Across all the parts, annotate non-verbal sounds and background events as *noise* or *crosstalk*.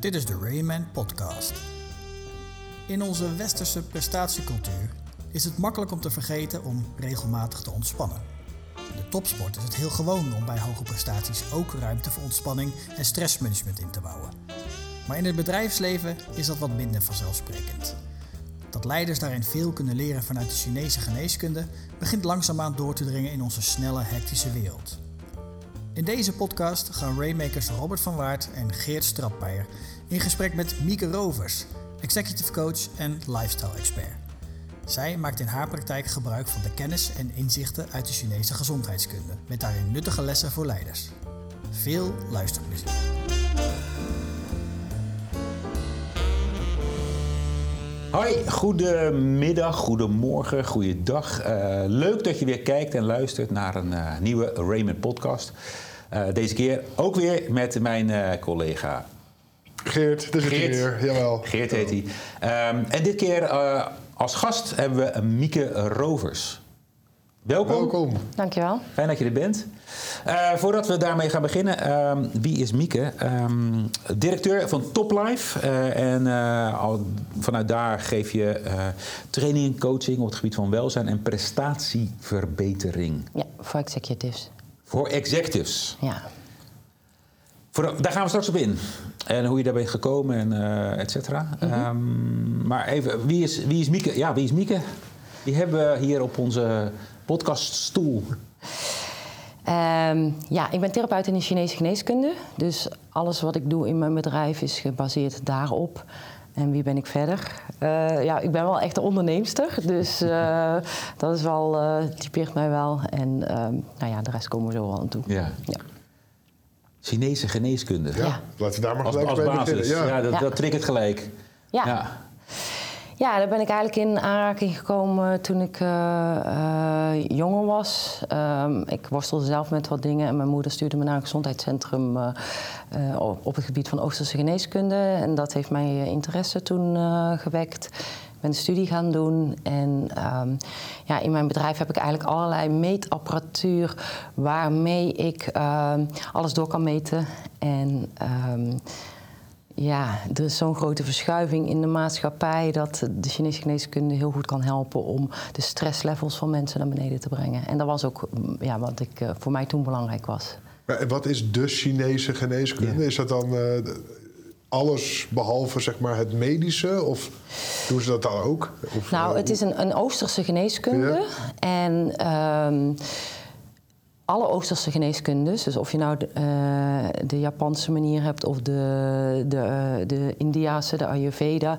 Dit is de Rayman Podcast. In onze westerse prestatiecultuur is het makkelijk om te vergeten om regelmatig te ontspannen. In de topsport is het heel gewoon om bij hoge prestaties ook ruimte voor ontspanning en stressmanagement in te bouwen. Maar in het bedrijfsleven is dat wat minder vanzelfsprekend. Dat leiders daarin veel kunnen leren vanuit de Chinese geneeskunde begint langzaamaan door te dringen in onze snelle, hectische wereld. In deze podcast gaan Raymakers Robert van Waard en Geert Strapmeijer in gesprek met Mieke Rovers, executive coach en lifestyle expert. Zij maakt in haar praktijk gebruik van de kennis en inzichten uit de Chinese gezondheidskunde, met daarin nuttige lessen voor leiders. Veel luisterplezier. Hoi, goedemiddag, goedemorgen, goeiedag. Uh, leuk dat je weer kijkt en luistert naar een uh, nieuwe Raymond podcast. Uh, deze keer ook weer met mijn collega Geert. Dus Geert, weer, jawel. Geert heet hij. Um, en dit keer als gast hebben we Mieke Rovers. Welkom. Welkom. Dankjewel. Fijn dat je er bent. Uh, voordat we daarmee gaan beginnen, uh, wie is Mieke? Um, directeur van Toplife. Uh, en al, vanuit daar geef je training en coaching op het gebied van welzijn en prestatieverbetering. Ja, voor executives. Voor executives? Ja. Voor, daar gaan we straks op in. En hoe je daar bent gekomen en et cetera. Mm -hmm. um, maar even, wie is, wie is Mieke? Ja, wie is Mieke? Die hebben we hier op onze podcaststoel. Um, ja, ik ben therapeut in de Chinese geneeskunde. Dus alles wat ik doe in mijn bedrijf is gebaseerd daarop. En wie ben ik verder? Uh, ja, ik ben wel echt een onderneemster. Dus uh, *laughs* dat is wel, uh, typeert mij wel. En nou ja, de rest komen we zo wel aan toe. Ja. ja. Chinese geneeskunde. Ja, ja. laten we daar maar als, gelijk als bij basis. beginnen. Ja, dat, dat triggert gelijk. Ja. Ja. Daar ben ik eigenlijk in aanraking gekomen toen ik uh, uh, jonger was. Um, ik worstelde zelf met wat dingen en mijn moeder stuurde me naar een gezondheidscentrum uh, op, het gebied van Oosterse geneeskunde. En dat heeft mij interesse toen gewekt. Ik ben een studie gaan doen en um, ja, in mijn bedrijf heb ik eigenlijk allerlei meetapparatuur waarmee ik alles door kan meten. En ja, er is zo'n grote verschuiving in de maatschappij dat de Chinese geneeskunde heel goed kan helpen om de stresslevels van mensen naar beneden te brengen. En dat was ook ja, wat ik, uh, voor mij toen belangrijk was. En wat is de Chinese geneeskunde? Ja. Is dat dan uh, alles behalve zeg maar, het medische? Of doen ze dat dan ook? Of, nou, uh, het is een, een Oosterse geneeskunde. Ja. En. Uh, alle Oosterse geneeskundes, dus of je nou de, uh, de Japanse manier hebt of de, de, uh, de Indiase, de Ayurveda,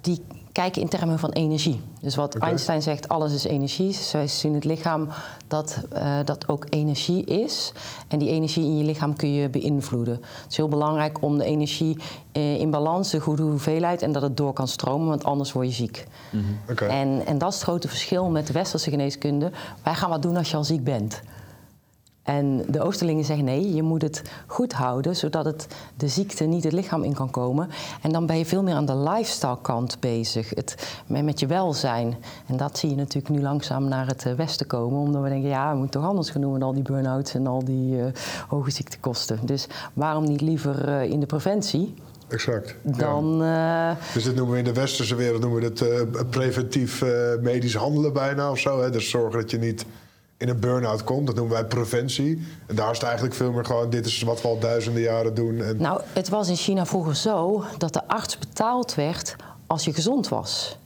die kijken in termen van energie. Dus wat okay. Einstein zegt, alles is energie. Zij zien het lichaam dat uh, dat ook energie is. En die energie in je lichaam kun je beïnvloeden. Het is heel belangrijk om de energie uh, in balans, de goede hoeveelheid... en dat het door kan stromen, want anders word je ziek. Mm -hmm. okay. en, en dat is het grote verschil met de westerse geneeskunde. Wij gaan wat doen als je al ziek bent. En de Oosterlingen zeggen nee, je moet het goed houden, zodat het, de ziekte niet het lichaam in kan komen. En dan ben je veel meer aan de lifestyle kant bezig, het, met je welzijn. En dat zie je natuurlijk nu langzaam naar het westen komen, omdat we denken, ja, we moeten toch anders gaan doen met al die burn-outs en al die uh, hoge ziektekosten. Dus waarom niet liever uh, in de preventie? Exact. Dan, ja. uh, dus dit noemen we in de westerse wereld noemen we het preventief medisch handelen bijna of zo. Hè? Dus zorgen dat je niet in een burn-out komt. Dat noemen wij preventie. En daar is het eigenlijk veel meer gewoon... dit is wat we al duizenden jaren doen. En... Nou, het was in China vroeger zo dat de arts betaald werd als je gezond was.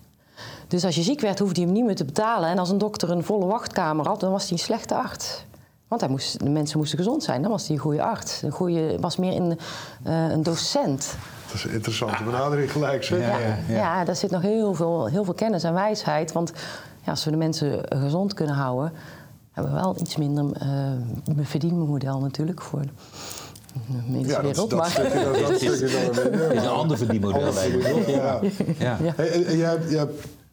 Dus als je ziek werd, hoefde je hem niet meer te betalen. En als een dokter een volle wachtkamer had, dan was hij een slechte arts. Want hij moest, de mensen moesten gezond zijn, dan was hij een goede arts. Een goede, was meer in, uh, een docent. Dat is een interessante benadering gelijk, zeg. Ja, ja, ja. ja, daar zit nog heel veel, heel veel kennis en wijsheid. Want ja, als we de mensen gezond kunnen houden hebben we wel iets minder uh, verdienmodel natuurlijk voor de medische ja, wereld. Dat, maar... dat, is, is een ander verdienmodel. Ja. Ja. Ja. Hey, jij, hebt,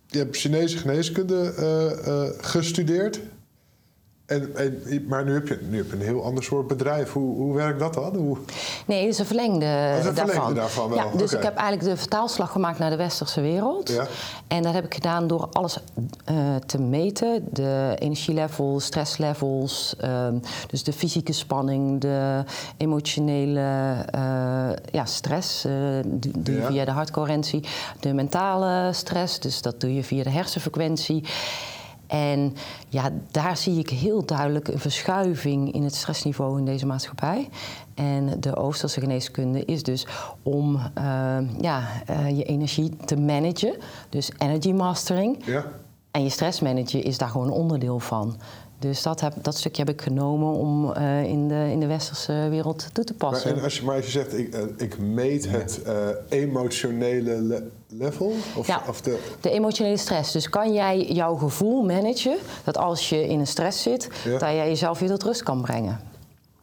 je hebt Chinese geneeskunde uh, uh, gestudeerd. En, en, maar nu heb, je, nu heb je een heel ander soort bedrijf. Hoe, hoe werkt dat dan? Hoe... Nee, het is een verlengde, is een verlengde daarvan. wel, ja, dus ik heb eigenlijk de vertaalslag gemaakt naar de westerse wereld. Ja. En dat heb ik gedaan door alles eh, te meten. De energielevels, stresslevels, ehm, dus de fysieke spanning, de emotionele eh, ja, stress. eh, die doe je Ja. via de hartcoherentie. De mentale stress, dus dat doe je via de hersenfrequentie. En ja, daar zie ik heel duidelijk een verschuiving in het stressniveau in deze maatschappij. En de Oosterse geneeskunde is dus om eh, ja, eh, je energie te managen. Dus energy mastering. Ja? En je stress managen is daar gewoon onderdeel van. Dus dat, heb, dat stukje heb ik genomen om eh, in, de, in de westerse wereld toe te Maar, passen. en als je, maar als je zegt, ik, eh, ik meet het eh, emotionele le- level? Of, Ja. of de, De emotionele stress. Dus kan jij jouw gevoel managen dat als je in een stress zit, Ja. dat jij jezelf weer tot rust kan brengen?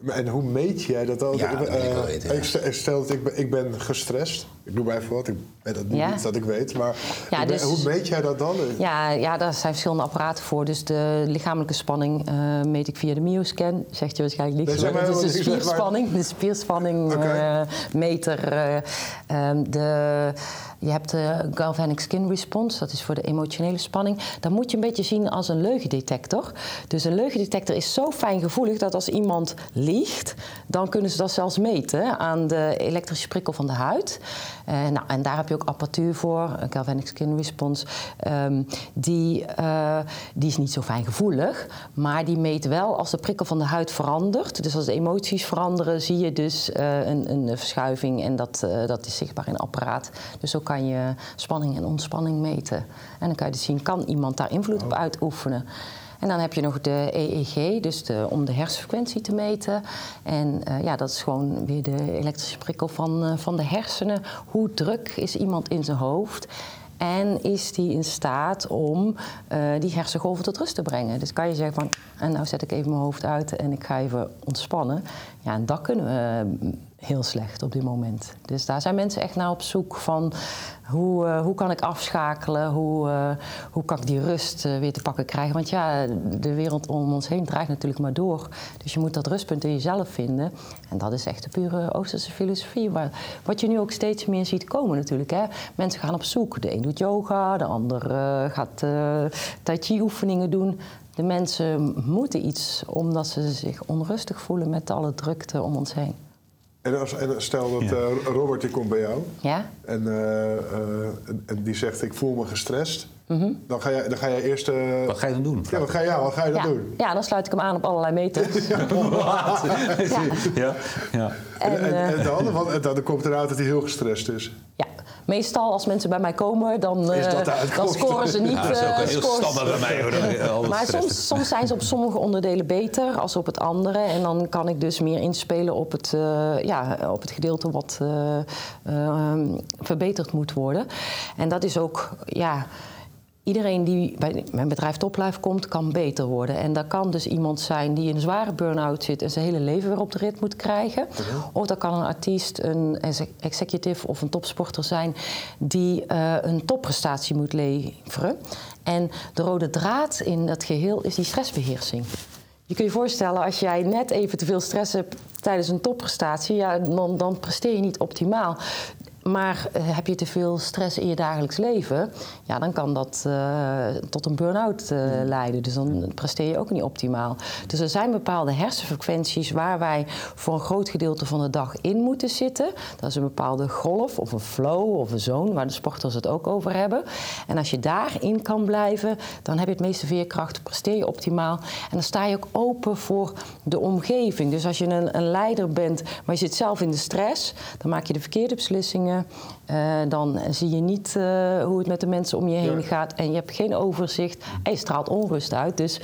Maar En hoe meet jij dat dan? Ja, dat ik Eh, weten, ja. ik stel- dat ik ben, ik ben gestrest. Ik doe maar even wat. Ik weet dat niet Ja. iets dat ik weet. Maar Ja, ik ben- dus- hoe meet jij dat dan? Ja, ja, daar zijn verschillende apparaten voor. Dus de lichamelijke spanning eh, meet ik via de myoscan. Zegt je waarschijnlijk Nee, niks. zeg maar maar dat is de *laughs* maar. spierspanning. De spierspanning Oké. eh, meter. eh, ehm, de, je hebt de galvanic skin response. Dat is voor de emotionele spanning. Dat moet je een beetje zien als een leugendetector. Dus een leugendetector is zo fijngevoelig dat als iemand liegt... dan kunnen ze dat zelfs meten aan de elektrische prikkel van de huid. Eh, nou, en daar heb je ook apparatuur voor, een galvanic skin response. Ehm, die, eh, die is niet zo fijngevoelig, maar die meet wel als de prikkel van de huid verandert. Dus als de emoties veranderen, zie je dus eh, een, een verschuiving en dat, dat is zichtbaar in een apparaat. Dus zo kan je spanning en ontspanning meten. En dan kan je dus zien, kan iemand daar invloed op uitoefenen? En dan heb je nog de EEG, dus om de hersenfrequentie te meten. En eh, ja, dat is gewoon weer de elektrische prikkel van, eh, van de hersenen. Hoe druk is iemand in zijn hoofd? En is die in staat om eh, die hersengolven tot rust te brengen? Dus kan je zeggen van, en nou zet ik even mijn hoofd uit en ik ga even ontspannen. Ja, en dat kunnen we heel slecht op dit moment. Dus daar zijn mensen echt naar op zoek van hoe, eh, hoe kan ik afschakelen? Hoe, eh, hoe kan ik die rust eh, weer te pakken krijgen? Want ja, de wereld om ons heen draait natuurlijk maar door. Dus je moet dat rustpunt in jezelf vinden. En dat is echt de pure Oosterse filosofie. Wat je nu ook steeds meer ziet komen natuurlijk. Hè. Mensen gaan op zoek. De een doet yoga, de ander gaat tai chi oefeningen doen. De mensen moeten iets omdat ze zich onrustig voelen met alle drukte om ons heen. En, als, en stel dat Ja. eh, Robert die komt bij jou Ja? en, eh, eh, en, en die zegt ik voel me gestrest. Mhm. dan, ga jij, dan ga jij eerst... eh, Wat ga je dan doen? ja, wat ga, ja, wat ga je dan doen? ja, dan sluit ik hem aan op allerlei meters. *laughs* *laughs* ja. ja. ja. En, En, en, en dan, want, dan komt eruit dat hij heel gestrest is. Ja, meestal als mensen bij mij komen, dan, eh, dan scoren ze niet. Ja, dat is ook eh, een heel standaard bij mij. Hoor. altijd Maar soms, soms zijn ze op sommige onderdelen beter als op het andere. En dan kan ik dus meer inspelen op het, eh, ja, op het gedeelte wat eh, eh, verbeterd moet worden. En dat is ook, ja. Iedereen die bij mijn bedrijf Toplife komt, kan beter worden. En dat kan dus iemand zijn die in een zware burn-out zit en zijn hele leven weer op de rit moet krijgen. Of dat kan een artiest, een exe- executive of een topsporter zijn die eh, een topprestatie moet leveren. En de rode draad in dat geheel is die stressbeheersing. Je kunt je voorstellen, als jij net even te veel stress hebt tijdens een topprestatie, ja, dan, dan presteer je niet optimaal. Maar eh, heb je te veel stress in je dagelijks leven, ja, dan kan dat eh, tot een burn-out eh, leiden. Dus dan presteer je ook niet optimaal. Dus er zijn bepaalde hersenfrequenties waar wij voor een groot gedeelte van de dag in moeten zitten. Dat is een bepaalde golf of een flow of een zone, waar de sporters het ook over hebben. En als je daarin kan blijven, dan heb je het meeste veerkracht, presteer je optimaal. En dan sta je ook open voor de omgeving. Dus als je een, een leider bent, maar je zit zelf in de stress, dan maak je de verkeerde beslissingen. Eh, dan zie je niet eh, hoe het met de mensen om je heen Ja. gaat. En je hebt geen overzicht. En je straalt onrust uit. Dus,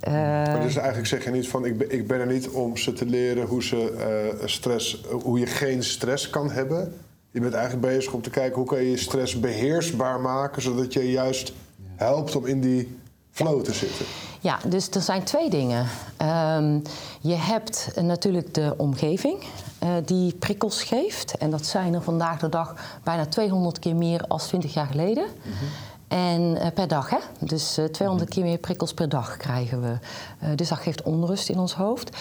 eh, Maar dus eigenlijk zeg je niet van ik ben, ik ben er niet om ze te leren hoe, ze, stress, hoe je geen stress kan hebben. Je bent eigenlijk bezig om te kijken hoe kan je je stress beheersbaar maken, zodat je juist helpt om in die flow te zitten. Ja, dus er zijn twee dingen. Ehm, je hebt natuurlijk de omgeving die prikkels geeft. En dat zijn er vandaag de dag bijna 200 keer meer als 20 jaar geleden. En eh, per dag, hè? Dus eh, 200 keer meer prikkels per dag krijgen we. Eh, dus dat geeft onrust in ons hoofd.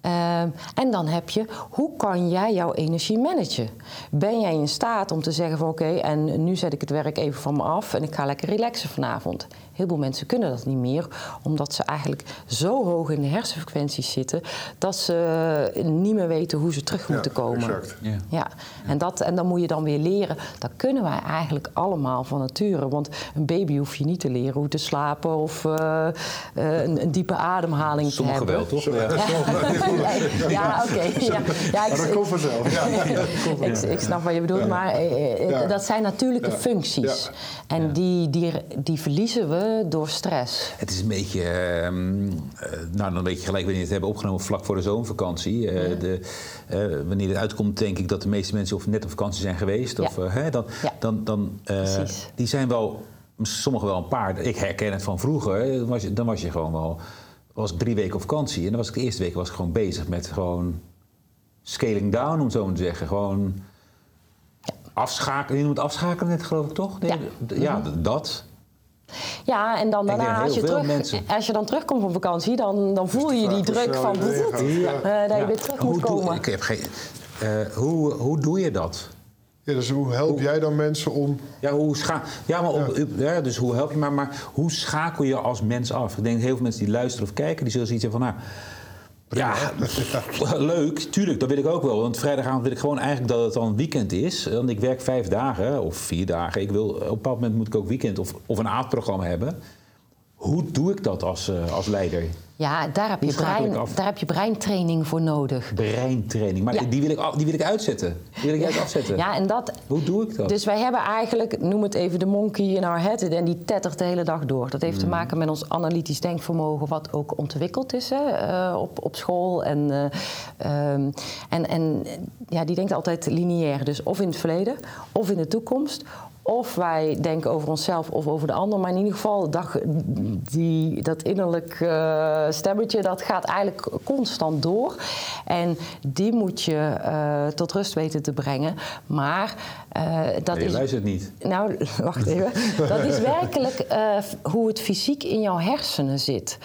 Ehm, en dan heb je, hoe kan jij jouw energie managen? Ben jij in staat om te zeggen van oké, en nu zet ik het werk even van me af en ik ga lekker relaxen vanavond? Heel veel mensen kunnen dat niet meer, omdat ze eigenlijk zo hoog in de hersenfrequenties zitten dat ze niet meer weten hoe ze terug moeten komen. Exact. Ja. Ja, en, dat, en dan moet je dan weer leren. Dat kunnen wij eigenlijk allemaal van nature. Want een baby hoef je niet te leren hoe te slapen of eh, eh, een, een diepe ademhaling te hebben. wel, toch? Ja. Ja, *laughs* ja oké. Ja. Ja, ik, Maar dat komt vanzelf. Ja. ik, ik snap wat je bedoelt, maar eh, Ja. dat zijn natuurlijke Ja. functies. Ja. En die, die, die verliezen we door stress. Het is een beetje, ehm, eh, nou dan weet je gelijk wanneer we het hebben opgenomen vlak voor de zomervakantie. Eh, de, eh, wanneer het uitkomt denk ik dat de meeste mensen of net op vakantie zijn geweest. Of, Ja. eh, hè, dan, Ja. dan, die zijn wel, sommigen wel een paar. Ik herken het van vroeger. Dan was je, dan was je gewoon wel, was ik drie weken op vakantie. En dan was ik de eerste week was ik gewoon bezig met gewoon scaling down, om zo maar te zeggen. Gewoon afschakelen. Je noemt afschakelen net geloof ik toch? Nee, Ja. ja d- dat. Ja, en dan daarna, als je, terug, mensen. als je dan terugkomt van vakantie, dan, dan voel je die druk snel van eh, Ja. dat je weer terug Hoe moet doe- komen. ik heb geen, eh, hoe, hoe doe je dat? Ja, dus hoe help jij dan mensen om... Ja, hoe scha ja, maar op, ja, dus hoe help je maar, maar hoe schakel je als mens af? Ik denk heel veel mensen die luisteren of kijken, die zullen zoiets hebben van, nou, ja, *laughs* leuk, tuurlijk, dat wil ik ook wel. Want vrijdagavond wil ik gewoon eigenlijk dat het dan weekend is. Want ik werk vijf dagen of vier dagen. Ik wil, op een bepaald moment moet ik ook weekend of, of een aardprogramma hebben. Hoe doe ik dat als, eh, als leider? Ja, daar heb, je brein, daar heb je breintraining voor nodig. Breintraining. Maar Ja. die, wil ik, die wil ik uitzetten. Die wil ik juist afzetten. Ja, en dat, Hoe doe ik dat? Dus wij hebben eigenlijk, noem het even de monkey in our head, en die tettert de hele dag door. Dat heeft te maken met ons analytisch denkvermogen, wat ook ontwikkeld is hè, eh, op, op school. En, eh, ehm, en, en ja, die denkt altijd lineair, dus of in het verleden of in de toekomst. Of wij denken over onszelf of over de ander. Maar in ieder geval, dat, die, dat innerlijk eh, stemmetje, dat gaat eigenlijk constant door. En die moet je eh, tot rust weten te brengen. Maar eh, dat Nee, je is... luistert niet. Nou, *laughs* wacht even. Dat is werkelijk eh, hoe het fysiek in jouw hersenen zit.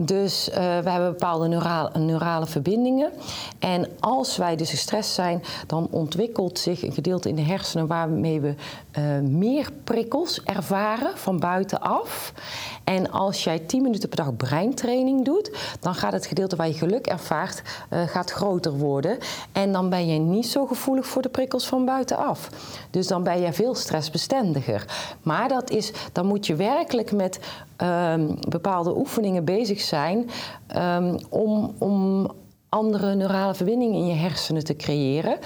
Dus eh, we hebben bepaalde neurale, neurale verbindingen. En als wij dus gestrest zijn, dan ontwikkelt zich een gedeelte in de hersenen waarmee we meer prikkels ervaren van buitenaf. En als jij 10 minuten per dag breintraining doet, dan gaat het gedeelte waar je geluk ervaart, gaat groter worden. En dan ben je niet zo gevoelig voor de prikkels van buitenaf. Dus dan ben je veel stressbestendiger. Maar dat is, dan moet je werkelijk met ehm, bepaalde oefeningen bezig zijn ehm, om, om andere neurale verbindingen in je hersenen te creëren.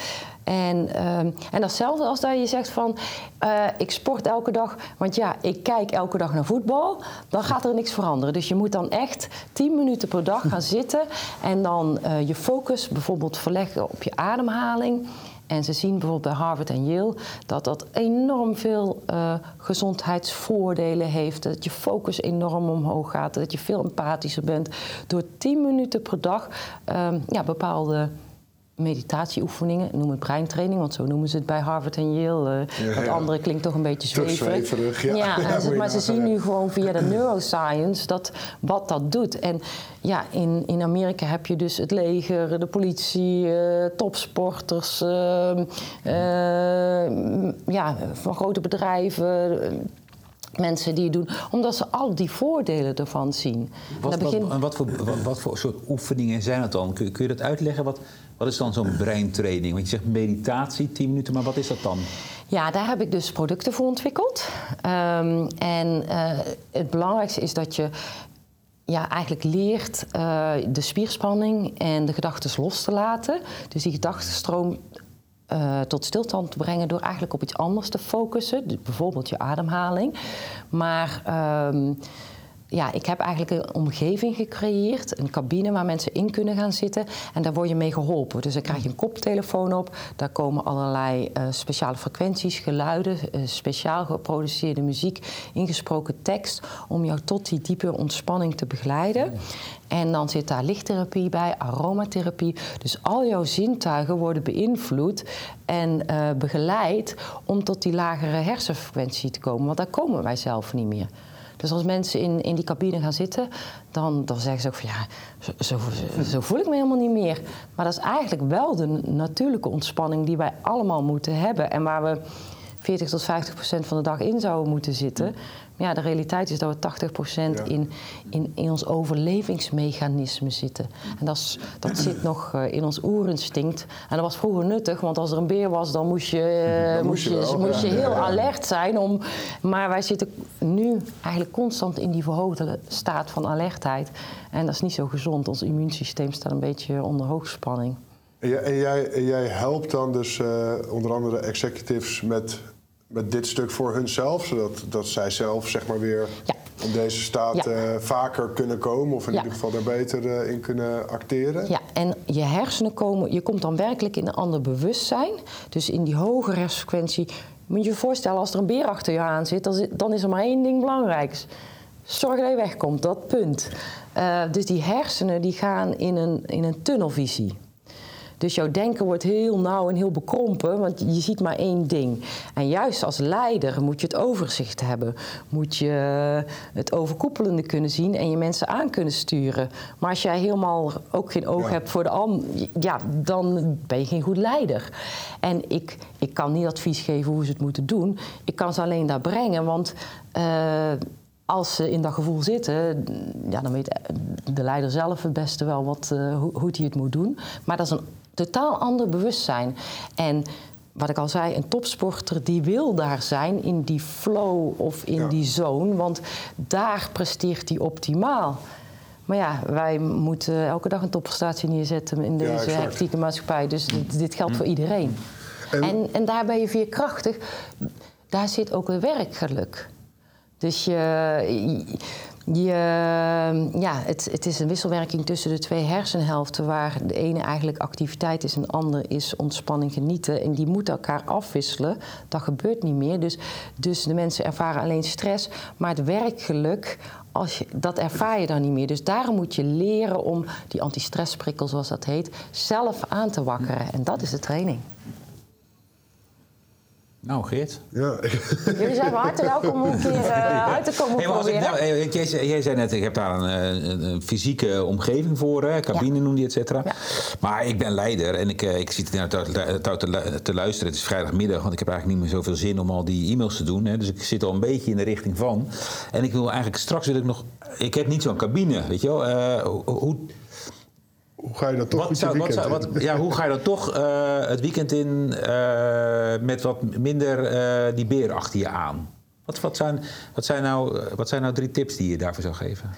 En, ehm, en datzelfde als dat je zegt van, eh, ik sport elke dag, want ja, ik kijk elke dag naar voetbal, dan gaat er niks veranderen. Dus je moet dan echt 10 minuten per dag gaan zitten en dan eh, je focus bijvoorbeeld verleggen op je ademhaling. En ze zien bijvoorbeeld bij Harvard en Yale dat dat enorm veel eh, gezondheidsvoordelen heeft. Dat je focus enorm omhoog gaat, dat je veel empathischer bent. Door 10 minuten per dag ehm, ja, bepaalde meditatieoefeningen, noem het breintraining, want zo noemen ze het bij Harvard en Yale. Ja, het ja. andere klinkt toch een beetje zweverig. ja. Ja, en *laughs* ze- moet je maar ze zien nu gewoon via de neuroscience dat, wat dat doet. En ja, in, in Amerika heb je dus het leger, de politie, eh, topsporters, ehm, ehm, ja, van grote bedrijven. Mensen die het doen, omdat ze al die voordelen ervan zien. Wat, wat, wat, voor, wat, voor soort oefeningen zijn het dan? Kun, kun je dat uitleggen? Wat, wat is dan zo'n breintraining? Want je zegt meditatie, 10 minuten, maar wat is dat dan? Ja, daar heb ik dus producten voor ontwikkeld. Ehm, en eh, het belangrijkste is dat je ja, eigenlijk leert eh, de spierspanning en de gedachten los te laten. Dus die gedachtenstroom eh, tot stilstand te brengen door eigenlijk op iets anders te focussen. Dus bijvoorbeeld je ademhaling. Maar ehm, ja, ik heb eigenlijk een omgeving gecreëerd, een cabine waar mensen in kunnen gaan zitten. En daar word je mee geholpen. Dus dan krijg je een koptelefoon op. Daar komen allerlei uh, speciale frequenties, geluiden, uh, speciaal geproduceerde muziek, ingesproken tekst. Om jou tot die diepe ontspanning te begeleiden. En dan zit daar lichttherapie bij, aromatherapie. Dus al jouw zintuigen worden beïnvloed en uh, begeleid om tot die lagere hersenfrequentie te komen. Want daar komen wij zelf niet meer. Dus als mensen in, in die cabine gaan zitten, dan, dan zeggen ze ook van ja, zo, zo, zo, voel ik me helemaal niet meer. Maar dat is eigenlijk wel de natuurlijke ontspanning die wij allemaal moeten hebben. En waar we 40 tot 50 procent van de dag in zouden moeten zitten. Maar ja, de realiteit is dat we 80 procent in, in, in ons overlevingsmechanisme zitten. En dat, is, dat zit *clears throat* nog uh, in ons oerinstinct. En dat was vroeger nuttig, want als er een beer was, dan moest je, moest je, moest je, moest je heel alert zijn. Om, maar wij zitten nu eigenlijk constant in die verhoogde staat van alertheid. En dat is niet zo gezond. Ons immuunsysteem staat een beetje onder hoogspanning. En jij, en jij, en jij helpt dan dus uh, onder andere executives met, met dit stuk voor hunzelf, zodat dat zij zelf zeg maar weer ja. in deze staat Ja. uh, vaker kunnen komen of in Ja. ieder geval daar beter uh, in kunnen acteren? Ja, en je hersenen komen, je komt dan werkelijk in een ander bewustzijn. Dus in die hoge hersenfrequentie. Moet je je voorstellen, als er een beer achter je aan zit, dan is- dan is er maar één ding belangrijks. Zorg dat je wegkomt, dat punt. Eh, dus die hersenen die gaan in een, in een tunnelvisie. Dus jouw denken wordt heel nauw en heel bekrompen, want je ziet maar één ding. En juist als leider moet je het overzicht hebben. Moet je het overkoepelende kunnen zien en je mensen aan kunnen sturen. Maar als jij helemaal ook geen oog Ja. hebt voor de ander, ja, dan ben je geen goed leider. En ik, ik kan niet advies geven hoe ze het moeten doen. Ik kan ze alleen daar brengen, want... eh, als ze in dat gevoel zitten, ja, dan weet de leider zelf het beste wel wat, eh, hoe, hoe hij het moet doen. Maar dat is een totaal ander bewustzijn. En wat ik al zei, een topsporter die wil daar zijn in die flow of in Ja. die zone, want daar presteert hij optimaal. Maar ja, wij moeten elke dag een topprestatie neerzetten in Ja, deze hectieke maatschappij. Dus dit, dit geldt voor iedereen. En- En, en, daar ben je veerkrachtig. Daar zit ook een werkgeluk. Dus je, je, ja, het, het is een wisselwerking tussen de twee hersenhelften, waar de ene eigenlijk activiteit is en de andere is ontspanning genieten. En die moeten elkaar afwisselen. Dat gebeurt niet meer. Dus, dus de mensen ervaren alleen stress, maar het werkgeluk, als je, dat ervaar je dan niet meer. Dus daarom moet je leren om die antistressprikkel, zoals dat heet, zelf aan te wakkeren. En dat is de training. Nou, Geert. Ja, Jullie zijn van harte welkom om een keer eh, *laughs* uit te komen Hey, maar als ik, nou, eh, jij, zei- jij zei net, ik heb daar een, eh, een, een fysieke omgeving voor, hè, cabine Ja. noemde je, et cetera. Ja. Maar ik ben leider en ik, ik zit naar te, te, te, te luisteren. Het is vrijdagmiddag, want ik heb eigenlijk niet meer zoveel zin om al die e-mails te doen. Hè. Dus ik zit al een beetje in de richting van. En ik wil eigenlijk, straks wil ik nog... Ik heb niet zo'n cabine, weet je wel. Eh, hoe, hoe ga je dat toch wat met je zou, wat weekend zou, in? wat, ja, hoe ga je dan toch eh, het weekend in eh, met wat minder eh, die beer achter je aan? Wat, wat, zijn, wat, zijn nou, wat zijn nou drie tips die je daarvoor zou geven?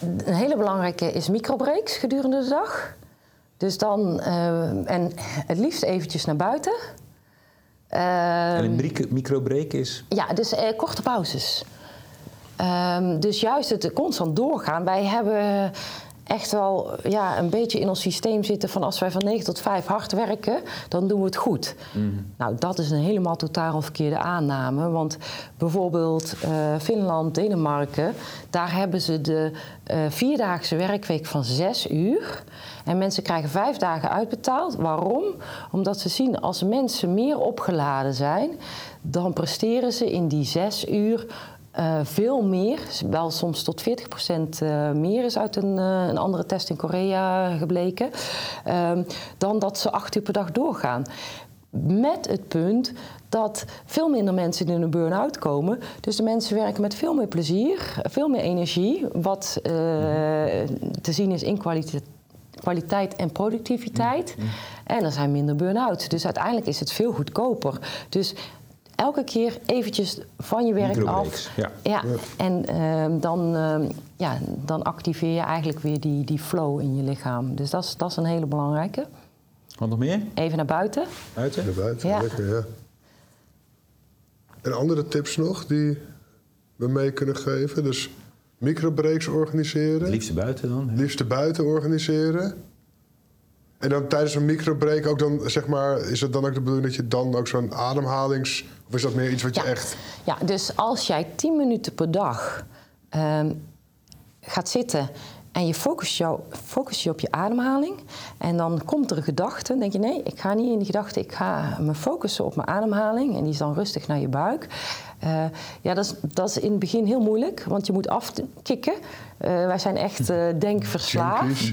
Een hele belangrijke is microbreaks gedurende de dag. Dus dan, eh, en het liefst eventjes naar buiten. En een micro- microbreak is... ja, dus eh, korte pauzes. Ehm, dus juist het constant doorgaan. Wij hebben echt wel ja, een beetje in ons systeem zitten van als wij van 9 tot 5 hard werken, dan doen we het goed. Nou, dat is een helemaal totaal verkeerde aanname. Want bijvoorbeeld eh, Finland, Denemarken, daar hebben ze de eh, vierdaagse werkweek van 6 uur. En mensen krijgen vijf dagen uitbetaald. Waarom? Omdat ze zien als mensen meer opgeladen zijn, dan presteren ze in die zes uur eh, veel meer, wel soms tot 40% eh, meer is uit een, eh, een andere test in Korea gebleken, ehm, dan dat ze acht uur per dag doorgaan. Met het punt dat veel minder mensen in een burn-out komen. Dus de mensen werken met veel meer plezier, veel meer energie, wat te zien is in kwaliteit kwaliteit en productiviteit. En er zijn minder burn-outs. Dus uiteindelijk is het veel goedkoper. Dus elke keer eventjes van je werk af. ja. Ja, en ehm, dan, ehm, ja, dan activeer je eigenlijk weer die, die flow in je lichaam. Dus dat is, dat is een hele belangrijke. Wat nog meer? Even naar buiten. Buiten? Naar buiten, Ja. lekker, ja. En andere tips nog die... we mee kunnen geven? Dus microbreaks organiseren. Het liefste buiten dan. Het liefste buiten organiseren. En dan tijdens een microbreak ook dan, zeg maar, is het dan ook de bedoeling dat je dan ook zo'n ademhalings... Of is dat meer iets wat je Ja. echt... Ja, dus als jij 10 minuten per dag ehm, gaat zitten en je focust, jou, focust je op je ademhaling en dan komt er een gedachte, dan denk je nee, ik ga niet in die gedachte, ik ga me focussen op mijn ademhaling en die is dan rustig naar je buik. Eh, ja, dat is, dat is in het begin heel moeilijk, want je moet afkicken. Eh, wij zijn echt eh, denkverslaafd.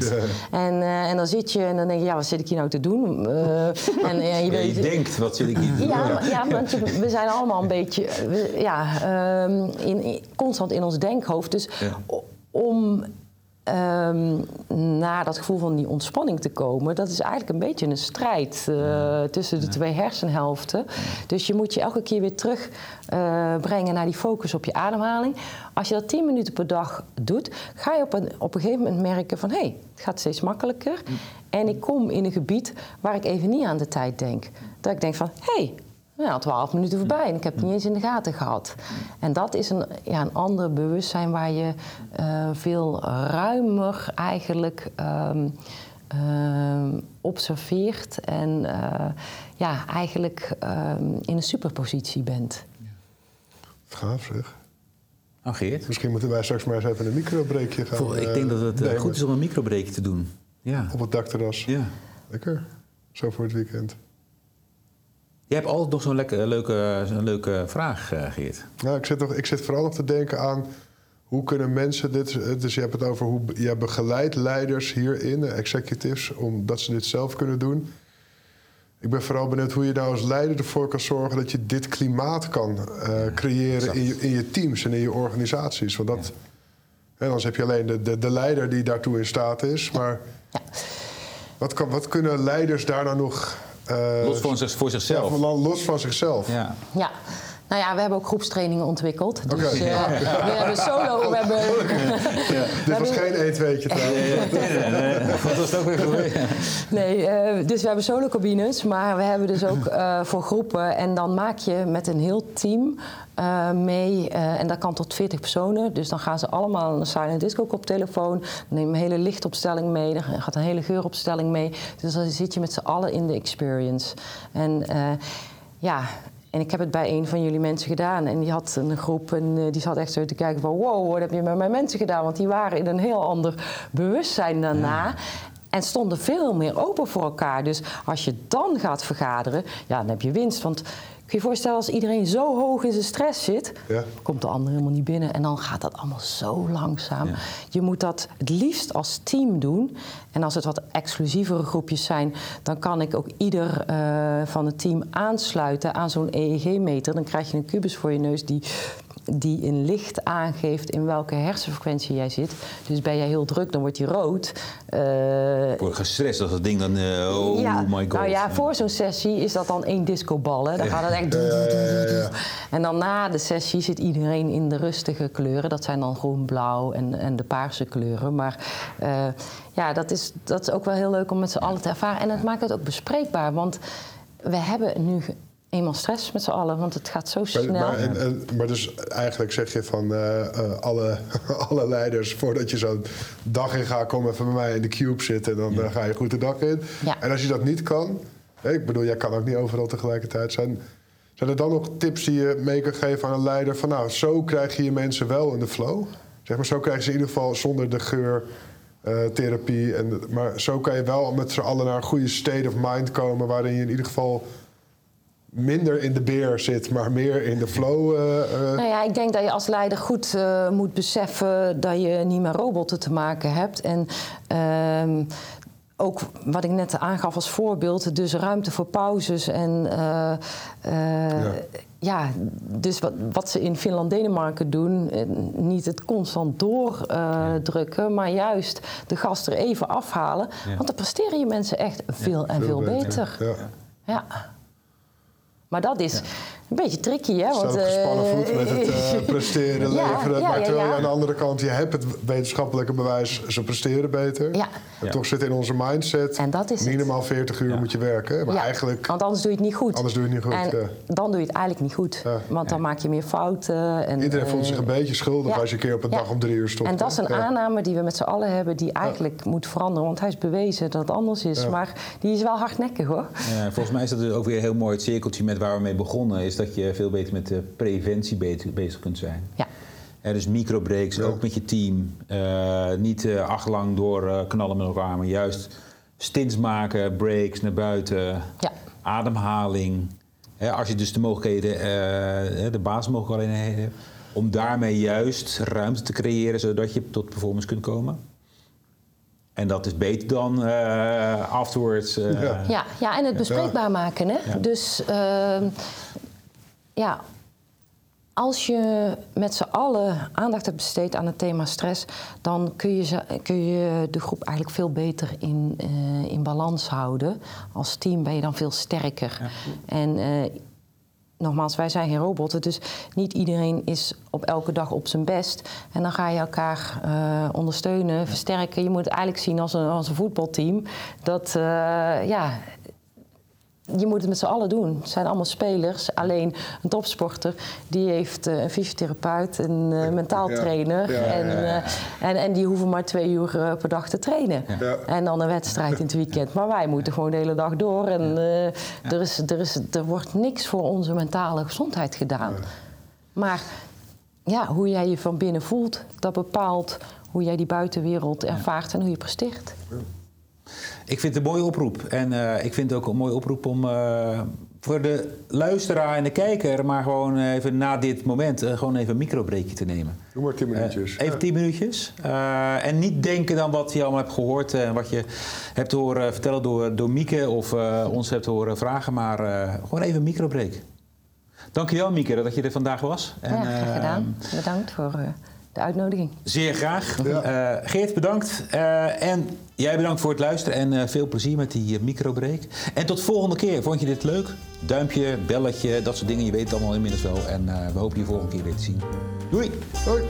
En, eh, en dan zit je en dan denk je, ja, wat zit ik hier nou te doen? Eh, en je Ja, weet, je denkt, wat zit ik hier te doen? ja, maar- ja, want je- we zijn allemaal een beetje we- ja, ehm, in, in- constant in ons denkhoofd. Dus om ehm, naar dat gevoel van die ontspanning te komen, dat is eigenlijk een beetje een strijd eh, tussen de twee hersenhelften. Dus je moet je elke keer weer terug eh, brengen naar die focus op je ademhaling. Als je dat 10 minuten per dag doet, ga je op een, op een gegeven moment merken van hé, hey, het gaat steeds makkelijker. En ik kom in een gebied waar ik even niet aan de tijd denk. Dat ik denk van hé, hey, nou, 12 minuten voorbij en ik heb het niet eens in de gaten gehad. En dat is een, ja, een ander bewustzijn waar je eh, veel ruimer eigenlijk ehm, ehm, observeert en eh, ja, eigenlijk ehm, in een superpositie bent. Gaaf zeg. Oh, Geert? Misschien moeten wij straks maar eens even een microbreakje gaan Vol- ik eh, denk dat het nemen goed is om een microbreakje te doen. Ja. Op het dakterras. ja. Lekker. Zo voor het weekend. Je hebt altijd nog zo'n lekker- leuke, zo'n leuke vraag, eh, Geert. Nou, ik zit, nog, ik zit vooral nog te denken aan hoe kunnen mensen dit. Dus je hebt het over hoe je begeleidt leiders hierin, eh, executives, omdat ze dit zelf kunnen doen. Ik ben vooral benieuwd hoe je nou als leider ervoor kan zorgen dat je dit klimaat kan eh, creëren in je, in je teams en in je organisaties. Want dat, hè, anders heb je alleen de, de, de leider die daartoe in staat is. Maar Ja. wat, kan, wat kunnen leiders daar nou nog. Eh, Los van zich, voor zichzelf. los van zichzelf. Ja. Ja. Nou ja, we hebben ook groepstrainingen ontwikkeld. Dus Oké. eh, we hebben solo, we hebben... Dit was *laughs* geen 1 2 trouwens. *laughs* Wat *laughs* was het ook weer geweest? Nee, eh, dus we hebben solo-cabines, maar we hebben dus ook eh, voor groepen. En dan maak je met een heel team eh, mee, eh, en dat kan tot 40 personen. Dus dan gaan ze allemaal een silent disco koptelefoon. Dan neem je een hele lichtopstelling mee, dan gaat een hele geuropstelling mee. Dus dan zit je met z'n allen in de experience. En eh, ja... En ik heb het bij een van jullie mensen gedaan. En die had een groep en eh, die zat echt zo te kijken van... wow, wat heb je met mijn mensen gedaan? Want die waren in een heel ander bewustzijn daarna. En stonden veel meer open voor elkaar. Dus als je dan gaat vergaderen, ja, dan heb je winst. Want kun je je voorstellen, als iedereen zo hoog in zijn stress zit, Ja. komt de ander helemaal niet binnen. En dan gaat dat allemaal zo langzaam. Ja. Je moet dat het liefst als team doen. En als het wat exclusievere groepjes zijn, dan kan ik ook ieder eh, van het team aansluiten aan zo'n EEG-meter. Dan krijg je een kubus voor je neus die die in licht aangeeft in welke hersenfrequentie jij zit. Dus ben jij heel druk, dan wordt die rood. Eh, Ik word gestrest als dat ding dan... eh, oh ja, my god. Nou ja, voor zo'n sessie is dat dan één discobal. Hè? Dan gaat het echt... En dan na de sessie zit iedereen in de rustige kleuren. Dat zijn dan groen, blauw en, en de paarse kleuren. Maar eh, ja, dat is, dat is ook wel heel leuk om met z'n allen te ervaren. En het maakt het ook bespreekbaar. Want we hebben nu eenmaal stress met z'n allen. Want het gaat zo Maar, snel. maar, en, en- maar dus eigenlijk zeg je van eh, eh, alle, *laughs* alle leiders, voordat je zo'n dag in gaat, kom even bij mij in de cube zitten. Dan eh, ga je goed de dag in. Ja. En als je dat niet kan, hè, ik bedoel, jij kan ook niet overal tegelijkertijd zijn. Zijn er dan nog tips die je mee kan geven aan een leider? Van nou, zo krijg je je mensen wel in de flow. Zeg maar, zo krijg je ze in ieder geval zonder de geur. eh, therapie. En, maar zo kan je wel met z'n allen naar een goede state of mind komen. waarin je in ieder geval minder in de beer zit, maar meer in de flow. eh. Nou ja, ik denk dat je als leider goed eh, moet beseffen dat je niet met robotten te maken hebt. En ehm, ook wat ik net aangaf als voorbeeld, dus ruimte voor pauzes. En Ja. ja. dus wat, wat ze in Finland, Denemarken doen, niet het constant doordrukken, maar juist de gast er even afhalen. Ja. Want dan presteren je mensen echt veel en veel, beter. Ja. Ja. Maar dat is, Een beetje tricky, hè? Want, op gespannen eh, voet met het eh, *laughs* presteren, Ja, leveren. ja, maar ja, terwijl ja. je aan de andere kant, je hebt het wetenschappelijke bewijs, ze presteren beter. Ja. Ja. Toch zit in onze mindset, En dat is het. minimaal 40 uur Ja. moet je werken. Maar ja, eigenlijk, Want anders doe je het niet goed. anders doe je het niet goed. En ja. dan doe je het eigenlijk niet goed. Ja. Want dan maak je meer fouten. En, Iedereen voelt zich eh, een beetje schuldig ja. als je een keer op een Ja. dag om drie uur stopt. En dat is een aanname die we met z'n allen hebben, die eigenlijk moet veranderen. Want hij is bewezen dat het anders is. Ja. Maar die is wel hardnekkig hoor. Ja, volgens mij is dat dus ook weer heel mooi het cirkeltje met waar we mee begonnen. Is dat je veel beter met de preventie beter- bezig kunt zijn. Ja. Ja, dus microbreaks, Ja. ook met je team. Eh, niet uh, achtlang door eh, knallen met elkaar, maar juist stints maken, breaks naar buiten, Ja. ademhaling. Hè, als je dus de mogelijkheden, eh, de basismogelijkheden hebt, om daarmee juist ruimte te creëren zodat je tot performance kunt komen. En dat is beter dan eh, afterwards. eh, Ja. Ja, ja, en het bespreekbaar maken. Hè? Ja. Dus ehm, ja, als je met z'n allen aandacht hebt besteed aan het thema stress, dan kun je, kun je de groep eigenlijk veel beter in, eh, in balans houden. Als team ben je dan veel sterker. En eh, nogmaals, wij zijn geen robotten, dus niet iedereen is op elke dag op zijn best. En dan ga je elkaar eh, ondersteunen, versterken. Je moet het eigenlijk zien als een, als een voetbalteam. Dat, ja, je moet het met z'n allen doen. Het zijn allemaal spelers. Alleen een topsporter die heeft eh, een fysiotherapeut, een eh, mentaal trainer. Ja, ja, en, ja. eh, en, en die hoeven maar twee uur per dag te trainen. En dan een wedstrijd in het weekend. Maar wij moeten gewoon de hele dag door. En er, is, er, is, er wordt niks voor onze mentale gezondheid gedaan. Maar ja, hoe jij je van binnen voelt, dat bepaalt hoe jij die buitenwereld ervaart en hoe je presteert. Ik vind het een mooie oproep. En eh, ik vind het ook een mooie oproep om eh, voor de luisteraar en de kijker, maar gewoon even na dit moment, eh, gewoon even een microbreakje te nemen. Doe maar 10 minuutjes. Even Ja. 10 minuutjes. Eh, en niet denken dan wat je allemaal hebt gehoord en wat je hebt horen vertellen door, door Mieke of eh, ons hebt horen vragen, maar eh, gewoon even een microbreak. Dankjewel Mieke dat je er vandaag was. En, ja, graag eh, gedaan. Bedankt voor eh, de uitnodiging. Zeer graag. Ja. Eh, Geert, bedankt. Eh, en jij bedankt voor het luisteren en eh, veel plezier met die uh, microbreak. En tot volgende keer. Vond je dit leuk? Duimpje, belletje, dat soort dingen. Je weet het allemaal inmiddels wel. En uh, we hopen je volgende keer weer te zien. Doei! Hoi.